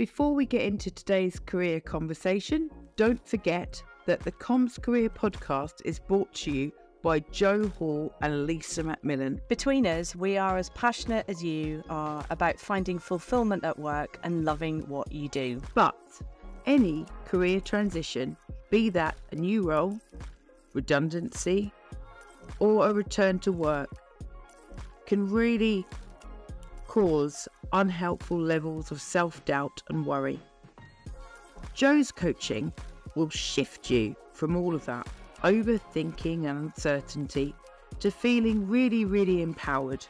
Before we get into today's career conversation, don't forget that the Comms Career Podcast is brought to you by Jo Hall and Lisa Macmillan. Between us, we are as passionate as you are about finding fulfillment at work and loving what you do. But any career transition, be that a new role, redundancy, or a return to work, can really cause unhelpful levels of self doubt and worry. Jo's coaching will shift you from all of that overthinking and uncertainty to feeling really, really empowered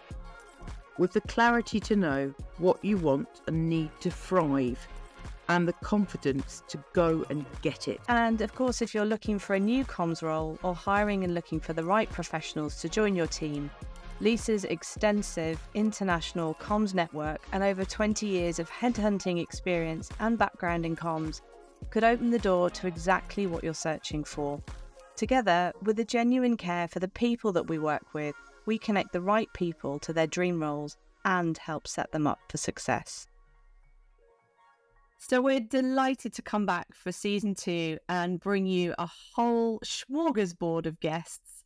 with the clarity to know what you want and need to thrive and the confidence to go and get it. And of course, if you're looking for a new comms role or hiring and looking for the right professionals to join your team, Lisa's extensive international comms network and over 20 years of headhunting experience and background in comms could open the door to exactly what you're searching for. Together, with a genuine care for the people that we work with, we connect the right people to their dream roles and help set them up for success. So, we're delighted to come back for season two and bring you a whole smorgasbord of guests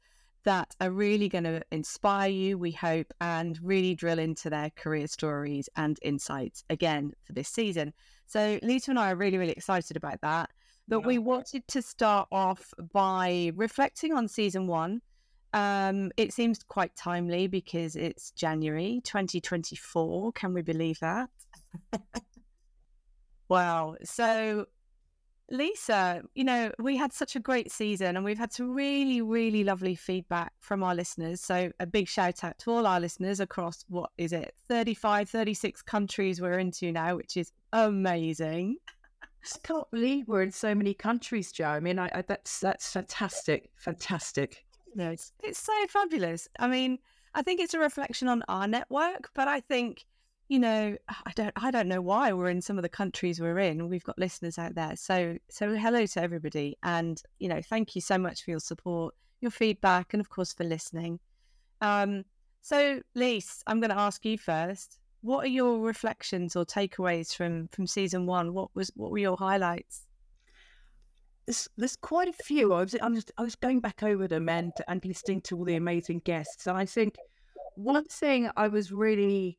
that are really going to inspire you, we hope, and really drill into their career stories and insights again for this season. So, Lisa and I are really, really excited about that. But yeah. we wanted to start off by reflecting on season one. Um, it seems quite timely because it's January 2024. Can we believe that? wow. So, Lisa, you know, we had such a great season and we've had some really, really lovely feedback from our listeners. So, a big shout out to all our listeners across what is it, 35, 36 countries we're into now, which is amazing just can't believe we're in so many countries, Jo. I mean, I, I, that's that's fantastic, fantastic. No, it's it's so fabulous. I mean, I think it's a reflection on our network, but I think you know, I don't I don't know why we're in some of the countries we're in. We've got listeners out there, so so hello to everybody, and you know, thank you so much for your support, your feedback, and of course for listening. Um, so, Lise, I'm going to ask you first what are your reflections or takeaways from from season one? What was what were your highlights? There's, there's quite a few. I was, I was I was going back over them and and listening to all the amazing guests, and I think one thing I was really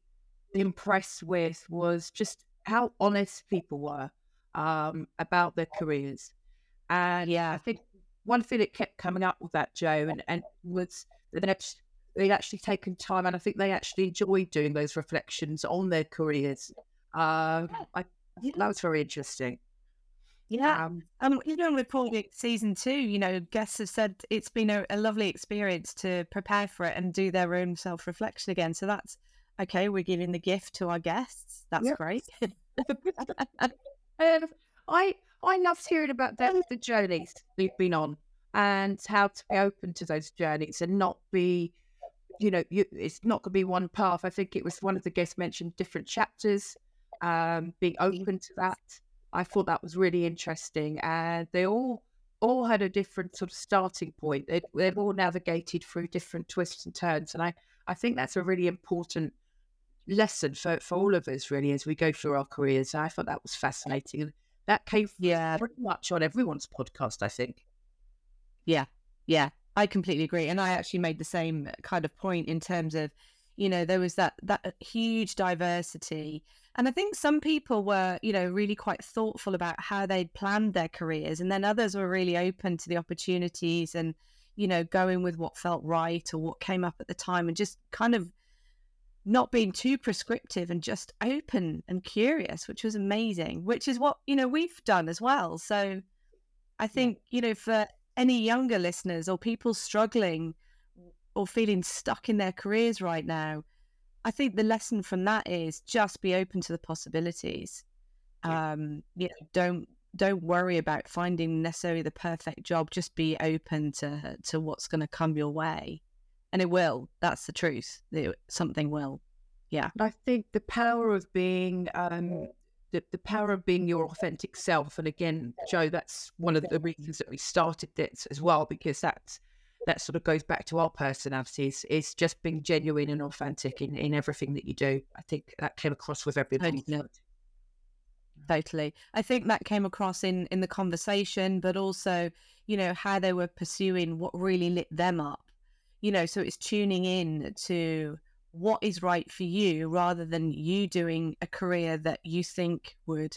impressed with was just how honest people were um, about their careers. And yeah, I think one thing that kept coming up with that, Jo, and, and was next they'd actually taken time and I think they actually enjoyed doing those reflections on their careers. Uh, I, that was very interesting. Yeah. Um, um, even with Project season two, you know, guests have said it's been a, a lovely experience to prepare for it and do their own self reflection again. So that's okay. We're giving the gift to our guests. That's yep. great. um, I I loved hearing about the, the journeys we've been on and how to be open to those journeys and not be you know, you, it's not going to be one path. I think it was one of the guests mentioned different chapters, um, being open to that. I thought that was really interesting, and they all all had a different sort of starting point. They, they've all navigated through different twists and turns, and I I think that's a really important lesson for for all of us really as we go through our careers. I thought that was fascinating. And That came yeah pretty much on everyone's podcast. I think. Yeah, yeah, I completely agree. And I actually made the same kind of point in terms of, you know, there was that that uh, huge diversity. And I think some people were, you know, really quite thoughtful about how they'd planned their careers. And then others were really open to the opportunities and, you know, going with what felt right or what came up at the time and just kind of not being too prescriptive and just open and curious, which was amazing, which is what, you know, we've done as well. So I think, you know, for any younger listeners or people struggling or feeling stuck in their careers right now, I think the lesson from that is just be open to the possibilities. Yeah. Um, you know, don't don't worry about finding necessarily the perfect job. Just be open to to what's going to come your way, and it will. That's the truth. It, something will. Yeah. I think the power of being um, the, the power of being your authentic self. And again, Jo, that's one of the reasons that we started this as well, because that's that sort of goes back to our personalities is just being genuine and authentic in, in everything that you do. I think that came across with everything. totally. I think that came across in in the conversation, but also, you know, how they were pursuing what really lit them up. You know, so it's tuning in to what is right for you rather than you doing a career that you think would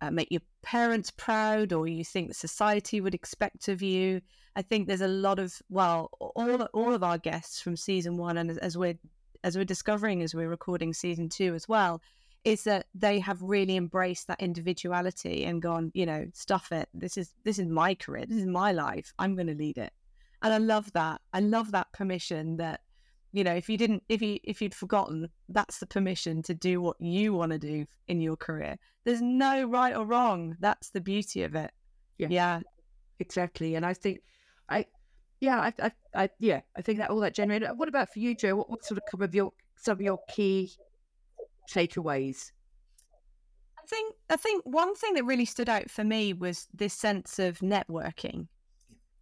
uh, make your parents proud or you think society would expect of you. I think there's a lot of well, all all of our guests from season one, and as, as we're as we're discovering as we're recording season two as well, is that they have really embraced that individuality and gone, you know, stuff it. This is this is my career. This is my life. I'm going to lead it, and I love that. I love that permission that you know if you didn't if you if you'd forgotten that's the permission to do what you want to do in your career. There's no right or wrong. That's the beauty of it. Yeah, yeah. exactly. And i think i yeah I, I, I yeah i think that all that generated what about for you Jo what, what sort of come of your some of your key takeaways? I think i think one thing that really stood out for me was this sense of networking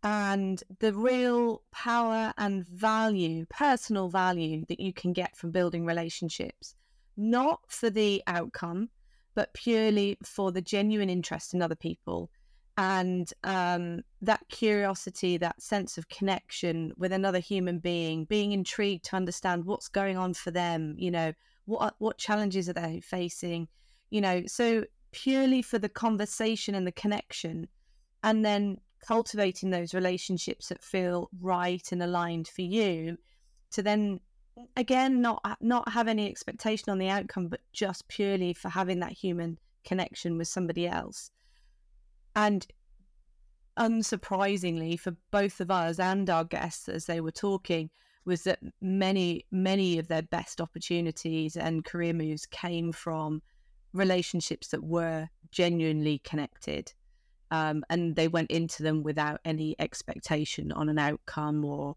and the real power and value, personal value that you can get from building relationships, not for the outcome, but purely for the genuine interest in other people and um, that curiosity, that sense of connection with another human being, being intrigued to understand what's going on for them, you know, what what challenges are they facing, you know, so purely for the conversation and the connection, and then cultivating those relationships that feel right and aligned for you to then again not not have any expectation on the outcome but just purely for having that human connection with somebody else. And unsurprisingly for both of us and our guests as they were talking was that many many of their best opportunities and career moves came from relationships that were genuinely connected um, and they went into them without any expectation on an outcome or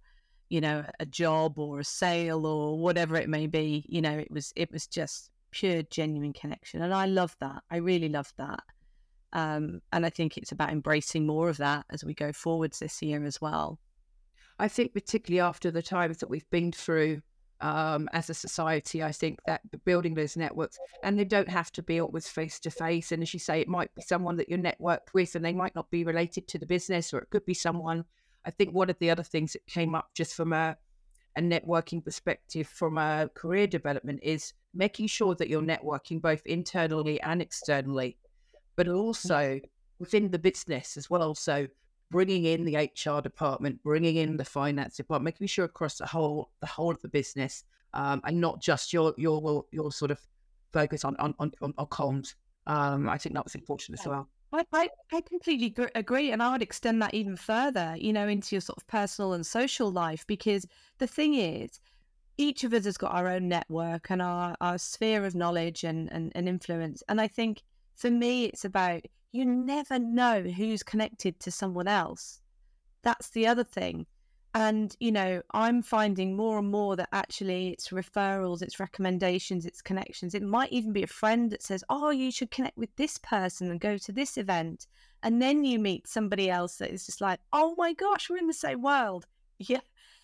you know a job or a sale or whatever it may be you know it was it was just pure genuine connection and i love that i really love that um, and i think it's about embracing more of that as we go forwards this year as well. I think particularly after the times that we've been through um, as a society. I think that building those networks, and they don't have to be always face to face. And as you say, it might be someone that you're networked with, and they might not be related to the business, or it could be someone. I think one of the other things that came up just from a, a networking perspective, from a career development, is making sure that you're networking both internally and externally, but also within the business as well. So bringing in the HR department, bringing in the finance department, making sure across the whole the whole of the business, um, and not just your your your sort of focus on on on, on comms. Um, I think that was important as well. I, I, I completely agree. And I would extend that even further, you know, into your sort of personal and social life, because the thing is, each of us has got our own network and our, our sphere of knowledge and, and, and influence. And I think for me, it's about you never know who's connected to someone else. That's the other thing. And, you know, I'm finding more and more that actually it's referrals, it's recommendations, it's connections. It might even be a friend that says, Oh, you should connect with this person and go to this event. And then you meet somebody else that is just like, Oh my gosh, we're in the same world. Yeah.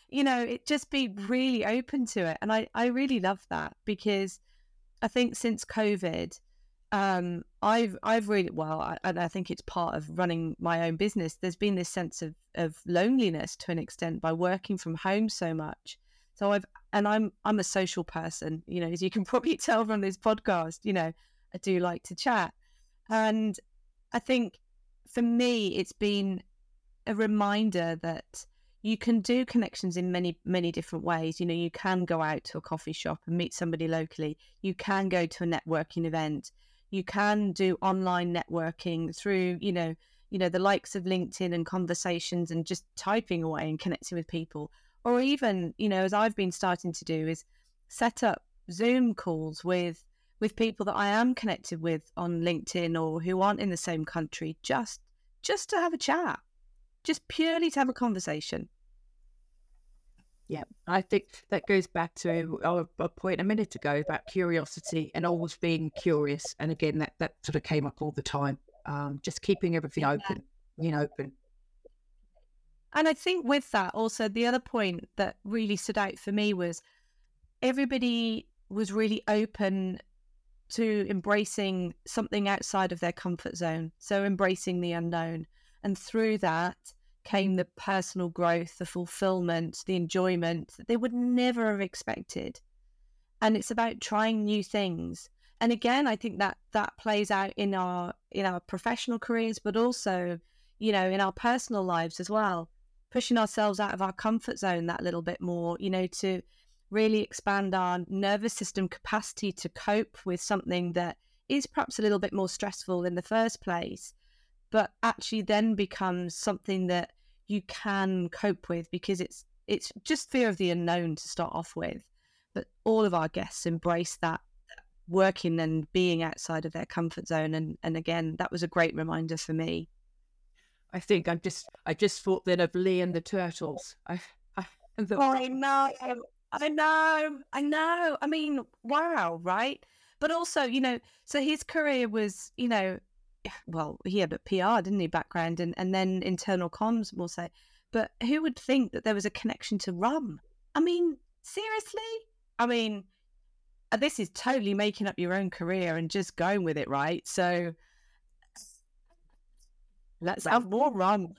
You know, it just be really open to it. And I, I really love that because I think since COVID, um, I've I've really well, and I think it's part of running my own business. There's been this sense of of loneliness to an extent by working from home so much. So I've and I'm I'm a social person, you know, as you can probably tell from this podcast. You know, I do like to chat, and I think for me, it's been a reminder that you can do connections in many many different ways you know you can go out to a coffee shop and meet somebody locally you can go to a networking event you can do online networking through you know you know the likes of linkedin and conversations and just typing away and connecting with people. Or even you know as i've been starting to do is set up zoom calls with with people that i am connected with on linkedin or who aren't in the same country just just to have a chat. Just purely to have a conversation yeah, I think that goes back to our, our, point a minute ago about curiosity and always being curious. And again, that, that sort of came up all the time. Um, just keeping everything yeah. open, you know, open. And I think with that, also the other point that really stood out for me was everybody was really open to embracing something outside of their comfort zone. So embracing the unknown. And through that came the personal growth, the fulfillment, the enjoyment that they would never have expected. And it's about trying new things. And again, I think that that plays out in our in our professional careers, but also, you know, in our personal lives as well. Pushing ourselves out of our comfort zone that little bit more, you know, to really expand our nervous system capacity to cope with something that is perhaps a little bit more stressful in the first place, but actually then becomes something that you can cope with because it's it's just fear of the unknown to start off with. But all of our guests embrace that working and being outside of their comfort zone and and again that was a great reminder for me i think i'm just i just thought then of lee and the turtles i, I the... oh, i know I know, I know. I mean, wow, right? But also, you know, so his career was, you know, well, he had a PR, didn't he, background, and, and then internal comms, we'll say. But who would think that there was a connection to rum? I mean, seriously? I mean, uh, this is totally making up your own career and just going with it, right? So let's have more rum.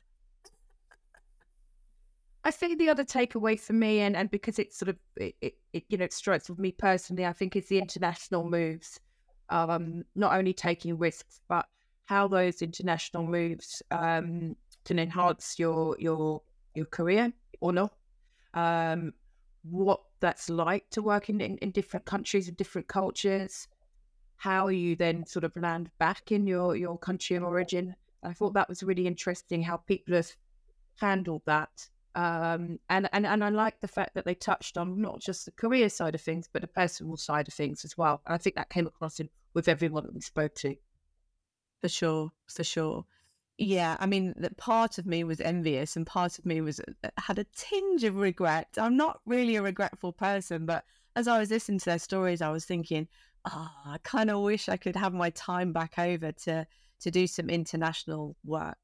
I think the other takeaway for me, and, and because it sort of it, it you know it strikes with me personally, I think is the international moves. Um, not only taking risks, but how those international moves um, can enhance your your your career or not. Um, what that's like to work in, in, in different countries and different cultures. How you then sort of land back in your your country of origin. I thought that was really interesting how people have handled that um, and, and and I like the fact that they touched on not just the career side of things, but the personal side of things as well. And I think that came across in, with everyone that we spoke to. For sure, for sure. Yeah, I mean, that part of me was envious, and part of me was uh, had a tinge of regret. I'm not really a regretful person, but as I was listening to their stories, I was thinking, oh, I kind of wish I could have my time back over to to do some international work.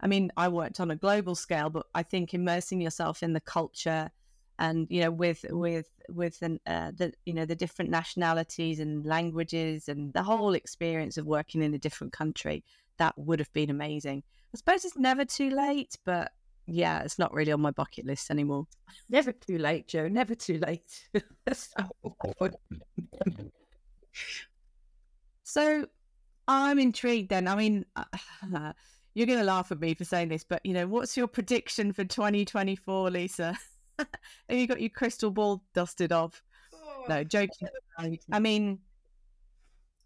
I mean, I worked on a global scale, but I think immersing yourself in the culture and you know with with with an, uh, the you know the different nationalities and languages and the whole experience of working in a different country that would have been amazing. I suppose it's never too late, but yeah, it's not really on my bucket list anymore. Never too late, Jo Never too late. so I'm intrigued then. I mean, uh, you're going to laugh at me for saying this, but you know, what's your prediction for 2024, Lisa? Have you got your crystal ball dusted off? Oh, no, joking. I mean,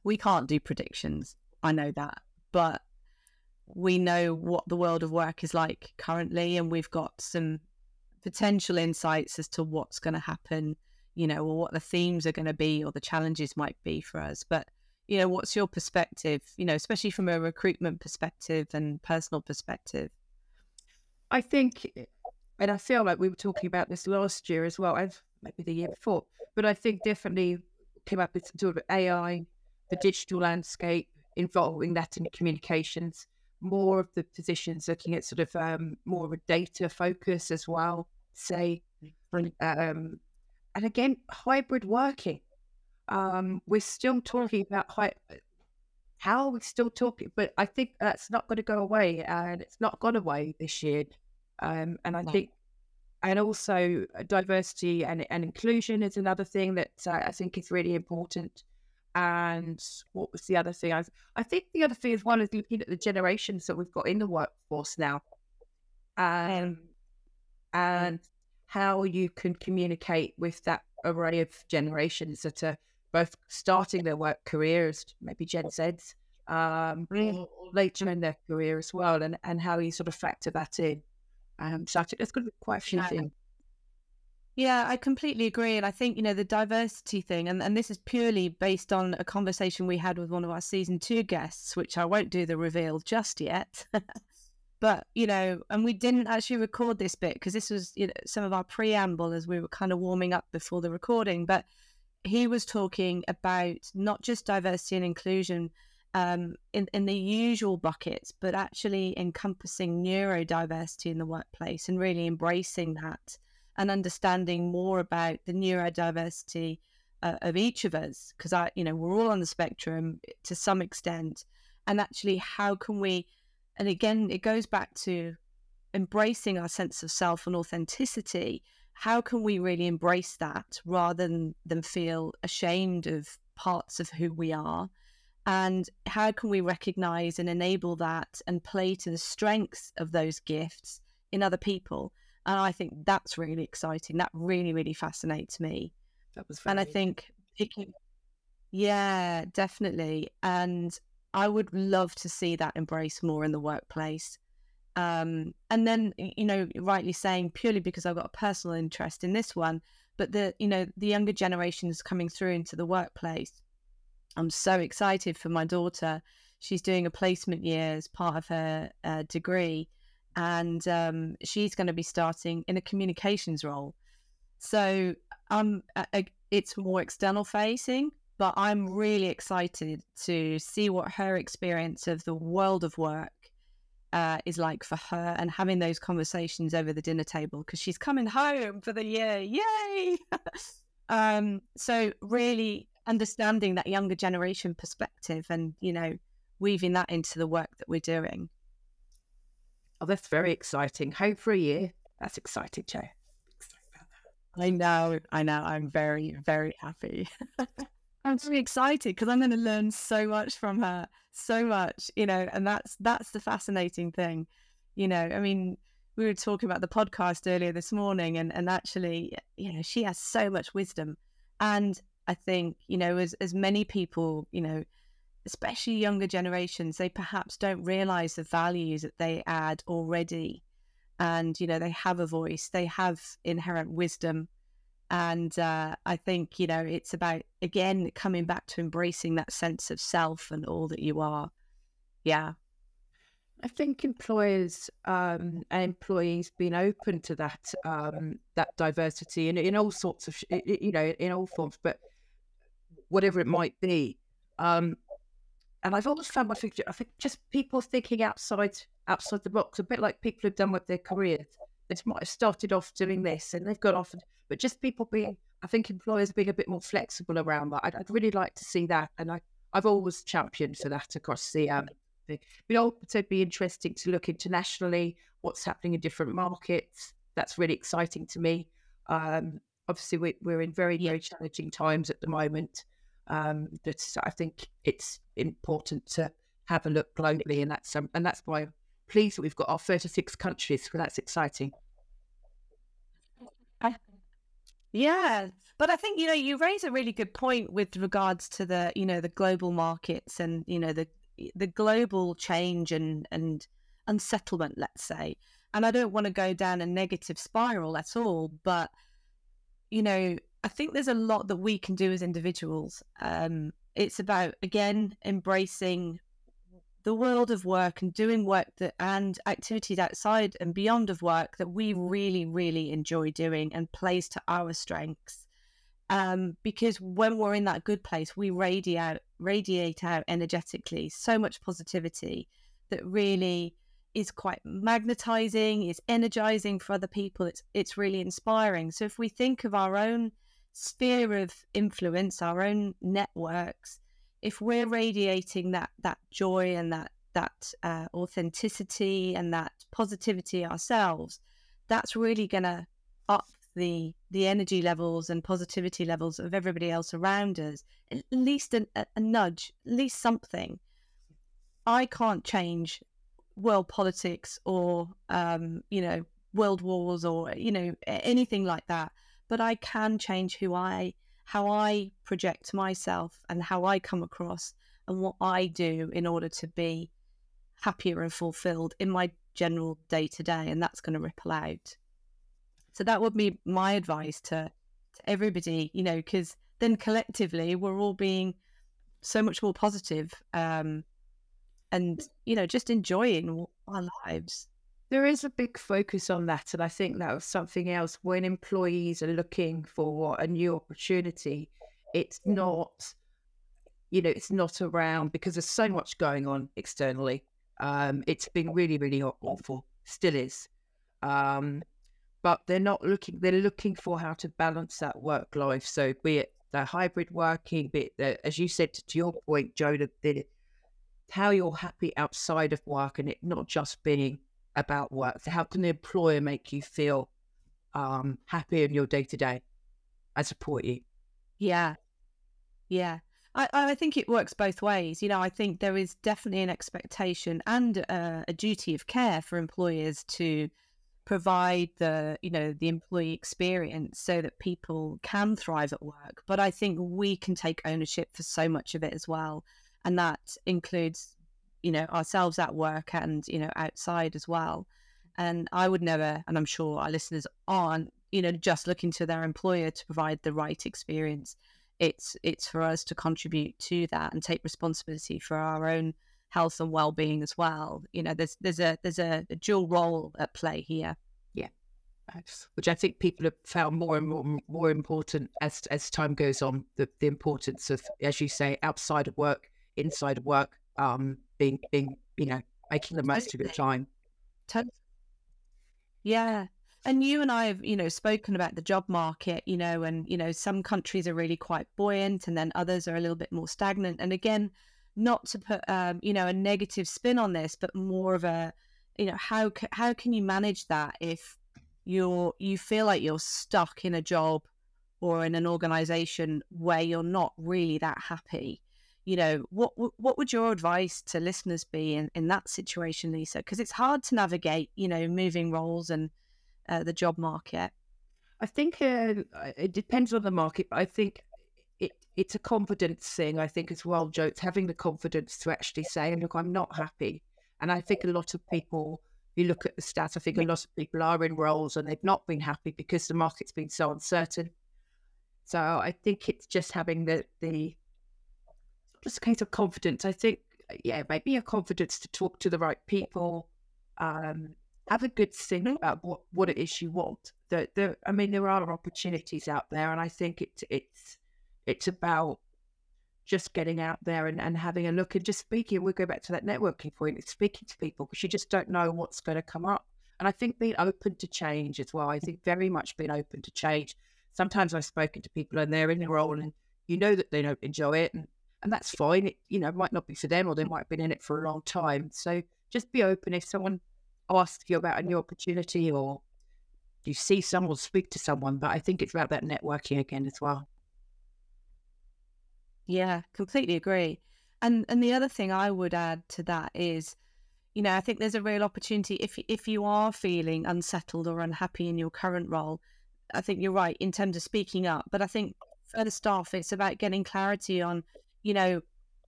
we can't do predictions. I know that, but we know what the world of work is like currently, and we've got some potential insights as to what's going to happen, you know, or what the themes are going to be, or the challenges might be for us. But you know, what's your perspective, you know, especially from a recruitment perspective and personal perspective? I think, and I feel like we were talking about this last year as well, and maybe the year before, but I think definitely came up with sort of AI, the digital landscape, involving that in communications, more of the positions looking at sort of um, more of a data focus as well, say, um, and again, hybrid working um, we're still talking about how, how are we still talking? But I think that's not going to go away, and it's not gone away this year. Um, and I think, and also uh, diversity and, and inclusion is another thing that uh, I think is really important. And what was the other thing? I, I think the other thing as well is looking at the generations that we've got in the workforce now, um, and how you can communicate with that array of generations that are both starting their work careers, maybe Gen Zs, um, later in their career as well, and, and how you sort of factor that in. Um, so I think there's going to be quite a few things. Yeah, I completely agree. And I think, you know, the diversity thing, and, and this is purely based on a conversation we had with one of our season two guests, which I won't do the reveal just yet. but, you know, and we didn't actually record this bit because this was, you know, some of our preamble as we were kind of warming up before the recording. But he was talking about not just diversity and inclusion um, in, in the usual buckets, but actually encompassing neurodiversity in the workplace and really embracing that and understanding more about the neurodiversity uh, of each of us because I, you know, we're all on the spectrum to some extent, and actually, how can we? And again, it goes back to embracing our sense of self and authenticity. How can we really embrace that rather than, than feel ashamed of parts of who we are? And how can we recognize and enable that and play to the strengths of those gifts in other people? And I think that's really exciting. That really, really fascinates me. That was and I think picking, yeah, definitely. And I would love to see that embrace more in the workplace. Um, and then, you know, rightly saying purely because I've got a personal interest in this one, but the, you know, the younger generations coming through into the workplace. I'm so excited for my daughter. She's doing a placement year as part of her uh, degree, and um, she's going to be starting in a communications role. So um, it's more external facing, but I'm really excited to see what her experience of the world of work uh, is like for her and having those conversations over the dinner table because she's coming home for the year. Yay! um, so, really understanding that younger generation perspective and, you know, weaving that into the work that we're doing. Oh, that's very exciting. Home for a year. That's exciting, Jo. I know, I know. I'm very, very happy. I'm very excited because I'm going to learn so much from her, so much, you know, and that's that's the fascinating thing, you know. I mean, we were talking about the podcast earlier this morning, and and actually, you know, she has so much wisdom, and I think, you know, as as many people, you know, especially younger generations, they perhaps don't realize the values that they add already. And you know they have a voice they have inherent wisdom. And uh, i think you know it's about again coming back to embracing that sense of self and all that you are. Yeah. I think employers um, and employees being open to that um, that diversity in in all sorts of you know in all forms, but whatever it might be. Um, and I've always found my I think just people thinking outside outside the box, a bit like people have done with their careers. They might have started off doing this and they've got off, but just people being, I think employers being a bit more flexible around that. I'd, I'd really like to see that, and I, I've always championed for that across the. Um, the but also be interesting to look internationally, what's happening in different markets. That's really exciting to me. Um, obviously, we, we're in very very challenging times at the moment. Um, that I think it's important to have a look globally, and that's um, and that's why I'm pleased that we've got our 36 countries. So that's exciting. Yeah, but I think you know you raise a really good point with regards to the you know the global markets and you know the the global change and and unsettlement, let's say. And I don't want to go down a negative spiral at all, but you know I think there's a lot that we can do as individuals. Um, it's about again embracing the world of work and doing work that and activities outside and beyond of work that we really really enjoy doing and plays to our strengths. Um, because when we're in that good place we radiate radiate out energetically so much positivity that really is quite magnetizing is energizing for other people. It's it's really inspiring. So if we think of our own sphere of influence our own networks if we're radiating that that joy and that that uh, authenticity and that positivity ourselves, that's really going to up the the energy levels and positivity levels of everybody else around us. At least a, a nudge, at least something. I can't change world politics or um, you know world wars or you know anything like that, but I can change who I how I project myself and how I come across and what I do in order to be happier and fulfilled in my general day to day. And that's going to ripple out. So that would be my advice to, to everybody, you know, because then collectively we're all being so much more positive, um, and, you know, just enjoying our lives there is a big focus on that. And I think that was something else when employees are looking for a new opportunity, it's not, you know, it's not around because there's so much going on externally. Um, it's been really, really awful, still is. Um, but they're not looking, they're looking for how to balance that work life. So be it the hybrid working bit, the, as you said to your point, Jo, the, the how you're happy outside of work and it not just being about work. So how can the employer make you feel um, happy in your day to day and support you? Yeah, yeah. I, I think it works both ways. You know, I think there is definitely an expectation and a duty of care for employers to provide the you know the employee experience so that people can thrive at work but i think we can take ownership for so much of it as well and that includes you know ourselves at work and you know outside as well. And i would never and i'm sure our listeners aren't you know just looking to their employer to provide the right experience. It's it's for us to contribute to that and take responsibility for our own health and well-being as well. You know there's there's a there's a, a dual role at play here. Yeah. Which I think people have found more and more more important as as time goes on. The the importance of, as you say, outside of work, inside of work, um, being being you know making the most of your time. Yeah, and you and I have, you know, spoken about the job market, you know, and, you know, some countries are really quite buoyant and then others are a little bit more stagnant. And again, not to put, um, you know, a negative spin on this, but more of a, you know, how, how can you manage that if you're, you feel like you're stuck in a job or in an organization where you're not really that happy? You know, what, what would your advice to listeners be in, in that situation, Lisa? Because it's hard to navigate, you know, moving roles and, uh, the job market? I think uh, it depends on the market, but I think it it's a confidence thing. I think as well, Jo. It's having the confidence to actually say, "Look, I'm not happy." And I think a lot of people, you look at the stats, I think a lot of people are in roles and they've not been happy because the market's been so uncertain. So I think it's just having the the just a case of confidence. I think, uh, yeah, maybe a confidence to talk to the right people, um, have a good think mm-hmm. about what, what it is you want. The, the, I mean, there are opportunities out there, and I think it's it's it's about just getting out there and, and having a look and just speaking. We'll go back to that networking point. It's speaking to people because you just don't know what's going to come up. And I think being open to change as well. I mm. think very much being open to change. Sometimes I've spoken to people and they're in a role and you know that they don't enjoy it, and, and that's fine. It you know it might not be for them, or they might have been in it for a long time. So just be open if someone asks you about a new opportunity or you see someone speak to someone. But I think it's about that networking again as well. Yeah, completely agree. And and the other thing I would add to that is, you know, I think there's a real opportunity if if you are feeling unsettled or unhappy in your current role. I think you're right in terms of speaking up, but I think for the staff, it's about getting clarity on, you know,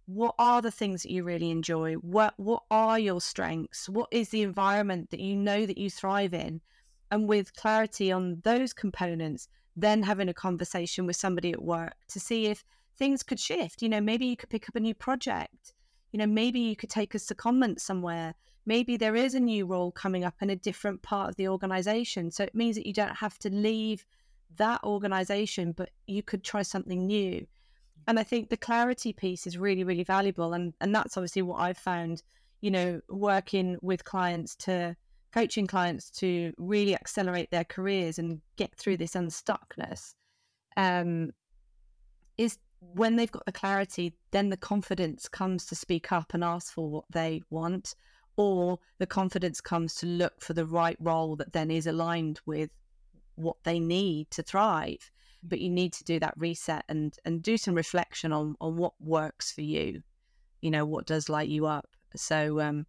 what are the things that you really enjoy? What what are your strengths? What is the environment that you know that you thrive in? And with clarity on those components then having a conversation with somebody at work to see if things could shift. You know maybe you could pick up a new project. You know maybe you could take a secondment somewhere. Maybe there is a new role coming up in a different part of the organization. So it means that you don't have to leave that organization but you could try something new and I think the clarity piece is really, really valuable. And, and that's obviously what I've found, you know, working with clients to coaching clients to really accelerate their careers and get through this unstuckness um, is when they've got the clarity, then the confidence comes to speak up and ask for what they want, or the confidence comes to look for the right role that then is aligned with what they need to thrive but you need to do that reset and and do some reflection on on what works for you you know what does light you up. So um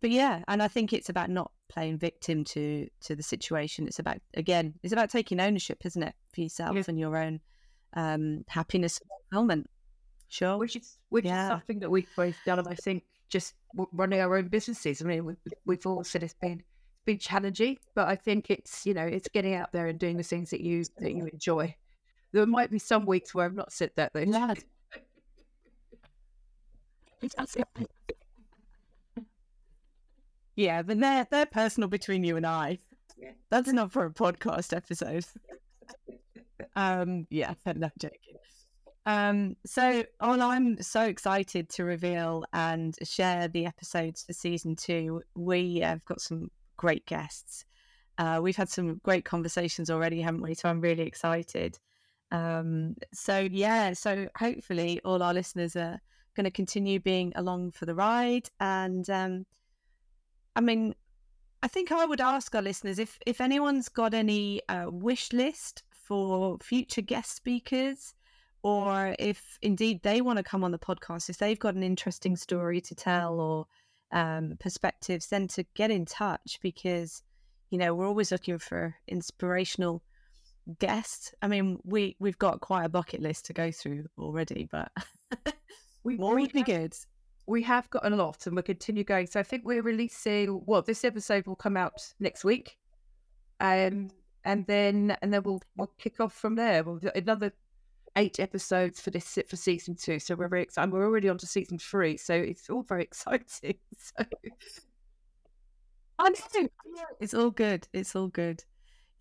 but yeah and i think it's about not playing victim to to the situation. It's about again it's about taking ownership isn't it for yourself yeah. and your own um happiness and fulfillment. Sure. Which is which yeah. is something that we've both done and i think just running our own businesses i mean we've all said it's been it's been challenging but i think it's you know it's getting out there and doing the things that you that you enjoy there might be some weeks where I've not said that though. Yeah. yeah, but they're they're personal between you and I. Yeah. That's not for a podcast episode. um, yeah, no joking. Um, so well, I'm so excited to reveal and share the episodes for season two. We have got some great guests. Uh, we've had some great conversations already, haven't we? So I'm really excited. Um, so yeah, so hopefully all our listeners are going to continue being along for the ride. And um, I mean, I think I would ask our listeners if if anyone's got any uh, wish list for future guest speakers, or if indeed they want to come on the podcast, if they've got an interesting story to tell or um, perspectives, then to get in touch because you know we're always looking for inspirational guests. I mean, we we've got quite a bucket list to go through already, but we more would be good we have got a lot and we'll continue going. So I think we're releasing well, this episode will come out next week. Um and then and then we'll we'll kick off from there. We'll do another eight episodes for this for season two. So we're very excited. We're already on to season three, so it's all very exciting. So I know. It's all good. It's all good.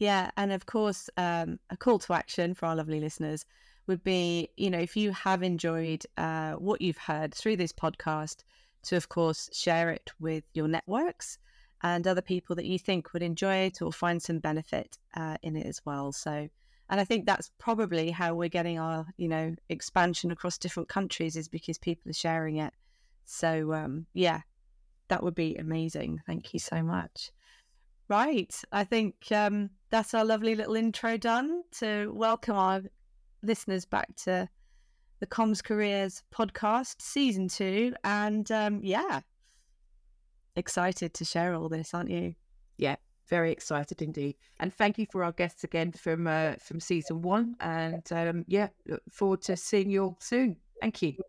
Yeah. And of course, um, a call to action for our lovely listeners would be, you know, if you have enjoyed uh, what you've heard through this podcast, to of course share it with your networks and other people that you think would enjoy it or find some benefit uh, in it as well. So, and I think that's probably how we're getting our, you know, expansion across different countries is because people are sharing it. So, um, yeah, that would be amazing. Thank you so much. Right. I think um, that's our lovely little intro done to welcome our listeners back to the Comms Careers podcast, season two. And um, yeah, excited to share all this, aren't you? Yeah, very excited indeed. And thank you for our guests again from uh, from season one. And um, yeah, look forward to seeing you all soon. Thank you.